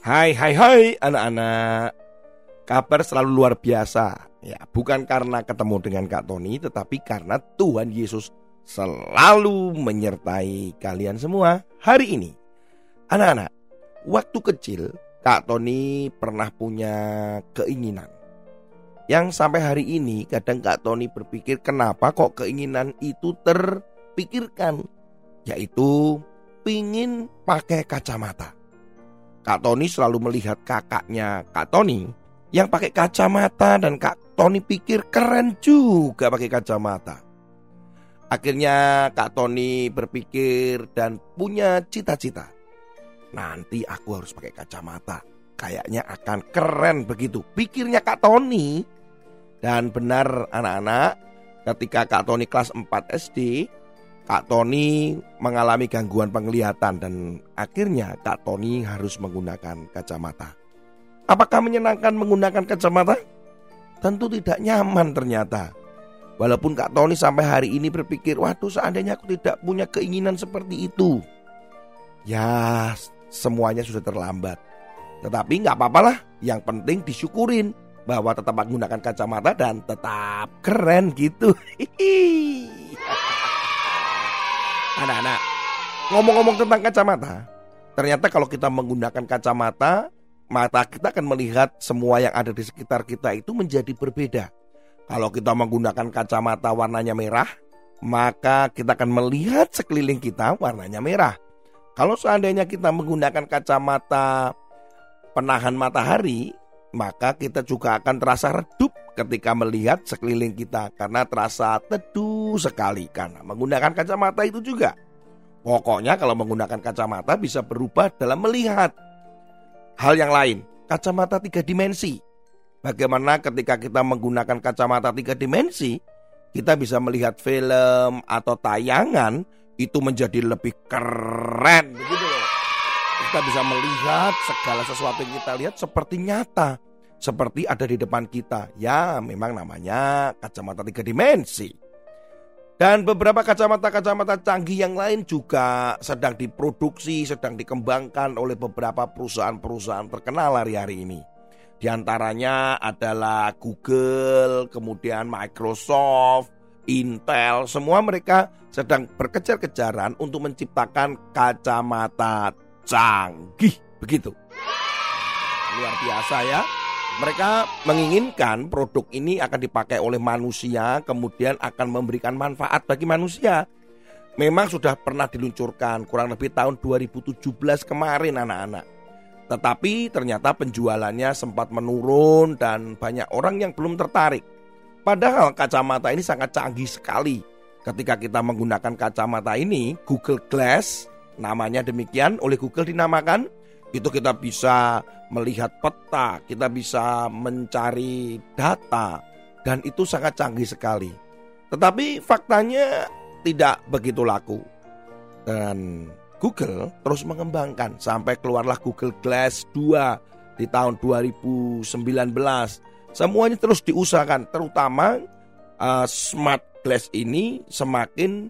Hai hai hai anak-anak. Kabar selalu luar biasa. Ya bukan karena ketemu dengan Kak Tony Tetapi karena Tuhan Yesus selalu menyertai kalian semua hari ini. Anak-anak Waktu kecil Kak Tony pernah punya keinginan. Yang sampai hari ini kadang Kak Tony berpikir Kenapa kok keinginan itu terpikirkan? Yaitu pingin pakai kacamata Kak Tony selalu melihat kakaknya Kak Tony yang pakai kacamata dan Kak Tony pikir keren juga pakai kacamata. Akhirnya Kak Tony berpikir dan punya cita-cita. Nanti aku harus pakai kacamata. Kayaknya akan keren begitu. Pikirnya Kak Tony. Dan benar anak-anak, ketika Kak Tony kelas 4 SD, Kak Tony mengalami gangguan penglihatan dan akhirnya Kak Tony harus menggunakan kacamata. Apakah menyenangkan menggunakan kacamata? Tentu tidak nyaman ternyata. Walaupun Kak Tony sampai hari ini berpikir, waduh seandainya aku tidak punya keinginan seperti itu. Ya semuanya sudah terlambat. Tetapi nggak apa-apalah, yang penting disyukurin bahwa tetap menggunakan kacamata dan tetap keren gitu. Hihi. Anak-anak, ngomong-ngomong tentang kacamata, ternyata kalau kita menggunakan kacamata, mata kita akan melihat semua yang ada di sekitar kita itu menjadi berbeda. Kalau kita menggunakan kacamata warnanya merah, maka kita akan melihat sekeliling kita warnanya merah. Kalau seandainya kita menggunakan kacamata penahan matahari, maka kita juga akan terasa redup ketika melihat sekeliling kita karena terasa teduh sekali karena menggunakan kacamata itu juga. Pokoknya kalau menggunakan kacamata bisa berubah dalam melihat hal yang lain. Kacamata tiga dimensi. Bagaimana ketika kita menggunakan kacamata tiga dimensi, kita bisa melihat film atau tayangan itu menjadi lebih keren begitu loh. Kita bisa melihat segala sesuatu yang kita lihat seperti nyata seperti ada di depan kita. Ya, memang namanya kacamata tiga dimensi. Dan beberapa kacamata-kacamata canggih yang lain juga sedang diproduksi, sedang dikembangkan oleh beberapa perusahaan-perusahaan terkenal hari-hari ini. Di antaranya adalah Google, kemudian Microsoft, Intel, semua mereka sedang berkejar-kejaran untuk menciptakan kacamata canggih. Begitu. Luar biasa ya. Mereka menginginkan produk ini akan dipakai oleh manusia, kemudian akan memberikan manfaat bagi manusia. Memang sudah pernah diluncurkan kurang lebih tahun 2017 kemarin anak-anak. Tetapi ternyata penjualannya sempat menurun dan banyak orang yang belum tertarik. Padahal kacamata ini sangat canggih sekali. Ketika kita menggunakan kacamata ini, Google Glass, namanya demikian oleh Google dinamakan, itu kita bisa melihat peta, kita bisa mencari data, dan itu sangat canggih sekali. Tetapi faktanya tidak begitu laku. Dan Google terus mengembangkan sampai keluarlah Google Glass 2 di tahun 2019. Semuanya terus diusahakan, terutama uh, smart glass ini semakin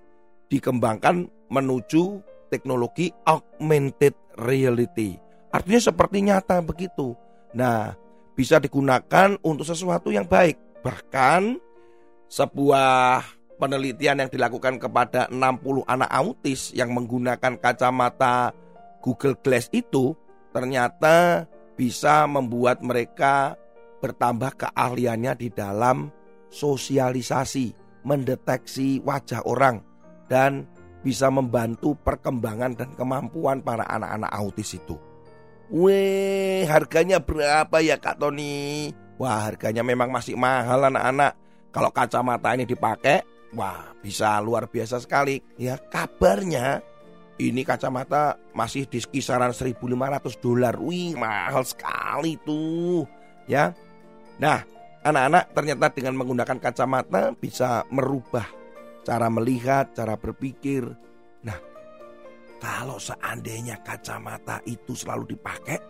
dikembangkan menuju teknologi augmented reality Artinya seperti nyata begitu. Nah, bisa digunakan untuk sesuatu yang baik. Bahkan sebuah penelitian yang dilakukan kepada 60 anak autis yang menggunakan kacamata Google Glass itu ternyata bisa membuat mereka bertambah keahliannya di dalam sosialisasi, mendeteksi wajah orang dan bisa membantu perkembangan dan kemampuan para anak-anak autis itu. Weh, harganya berapa ya Kak Tony? Wah, harganya memang masih mahal anak-anak. Kalau kacamata ini dipakai, Wah, bisa luar biasa sekali. Ya, kabarnya ini kacamata masih di kisaran 1.500 dolar. Wih, mahal sekali tuh. Ya. Nah, anak-anak ternyata dengan menggunakan kacamata bisa merubah cara melihat, cara berpikir. Nah, kalau seandainya kacamata itu selalu dipakai,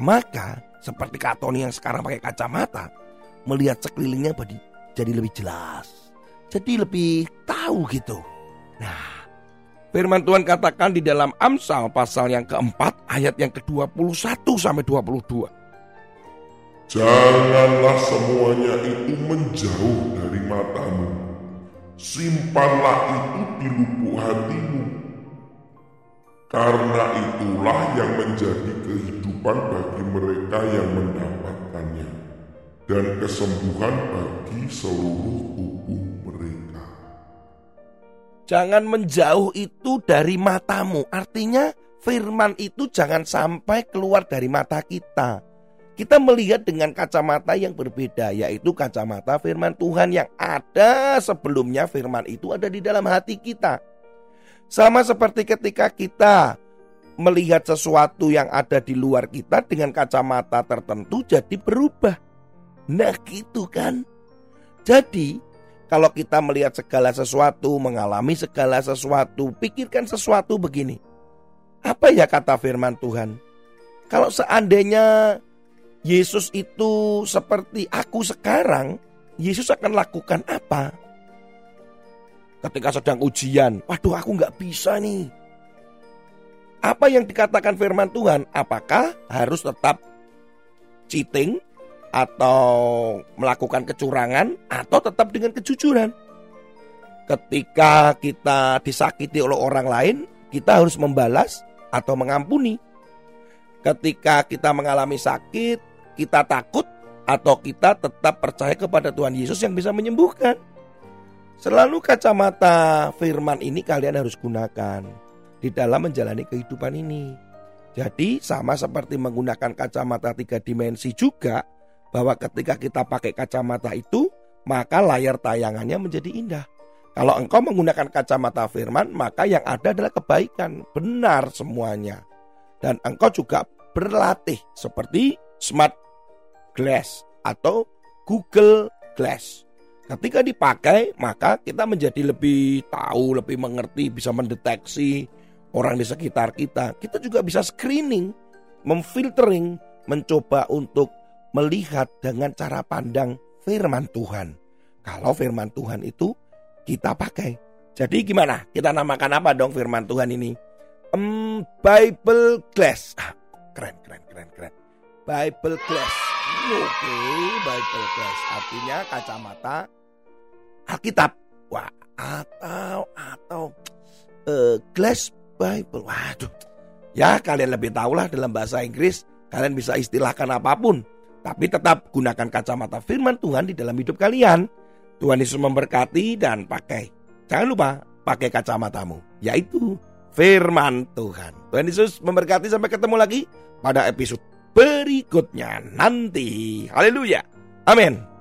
maka seperti Kak Tony yang sekarang pakai kacamata, melihat sekelilingnya jadi lebih jelas jadi lebih tahu gitu. Nah, firman Tuhan katakan di dalam Amsal pasal yang keempat ayat yang ke-21 sampai 22. Janganlah semuanya itu menjauh dari matamu. Simpanlah itu di lubuk hatimu. Karena itulah yang menjadi kehidupan bagi mereka yang mendapatkannya dan kesembuhan bagi seluruh tubuh mereka. Jangan menjauh itu dari matamu. Artinya firman itu jangan sampai keluar dari mata kita. Kita melihat dengan kacamata yang berbeda, yaitu kacamata firman Tuhan yang ada sebelumnya firman itu ada di dalam hati kita. Sama seperti ketika kita melihat sesuatu yang ada di luar kita dengan kacamata tertentu jadi berubah. Nah gitu kan. Jadi kalau kita melihat segala sesuatu, mengalami segala sesuatu, pikirkan sesuatu begini. Apa ya kata firman Tuhan? Kalau seandainya Yesus itu seperti aku sekarang, Yesus akan lakukan apa? Ketika sedang ujian, waduh aku nggak bisa nih. Apa yang dikatakan firman Tuhan? Apakah harus tetap cheating, atau melakukan kecurangan atau tetap dengan kejujuran. Ketika kita disakiti oleh orang lain, kita harus membalas atau mengampuni. Ketika kita mengalami sakit, kita takut atau kita tetap percaya kepada Tuhan Yesus yang bisa menyembuhkan. Selalu kacamata firman ini kalian harus gunakan di dalam menjalani kehidupan ini. Jadi sama seperti menggunakan kacamata tiga dimensi juga, bahwa ketika kita pakai kacamata itu, maka layar tayangannya menjadi indah. Kalau engkau menggunakan kacamata firman, maka yang ada adalah kebaikan, benar semuanya. Dan engkau juga berlatih seperti smart glass atau Google Glass. Ketika dipakai, maka kita menjadi lebih tahu, lebih mengerti, bisa mendeteksi orang di sekitar kita. Kita juga bisa screening, memfiltering, mencoba untuk melihat dengan cara pandang firman Tuhan. Kalau firman Tuhan itu kita pakai. Jadi gimana? Kita namakan apa dong firman Tuhan ini? Um, Bible Glass. Ah, keren, keren, keren, keren. Bible Glass. Oke, okay, Bible Glass. Artinya kacamata Alkitab. Wah, atau atau uh, Glass Bible. Waduh. Ya, kalian lebih tahu lah dalam bahasa Inggris. Kalian bisa istilahkan apa pun. Tapi tetap gunakan kacamata firman Tuhan di dalam hidup kalian. Tuhan Yesus memberkati dan pakai. Jangan lupa pakai kacamatamu. Yaitu firman Tuhan. Tuhan Yesus memberkati sampai ketemu lagi pada episode berikutnya nanti. Haleluya. Amin.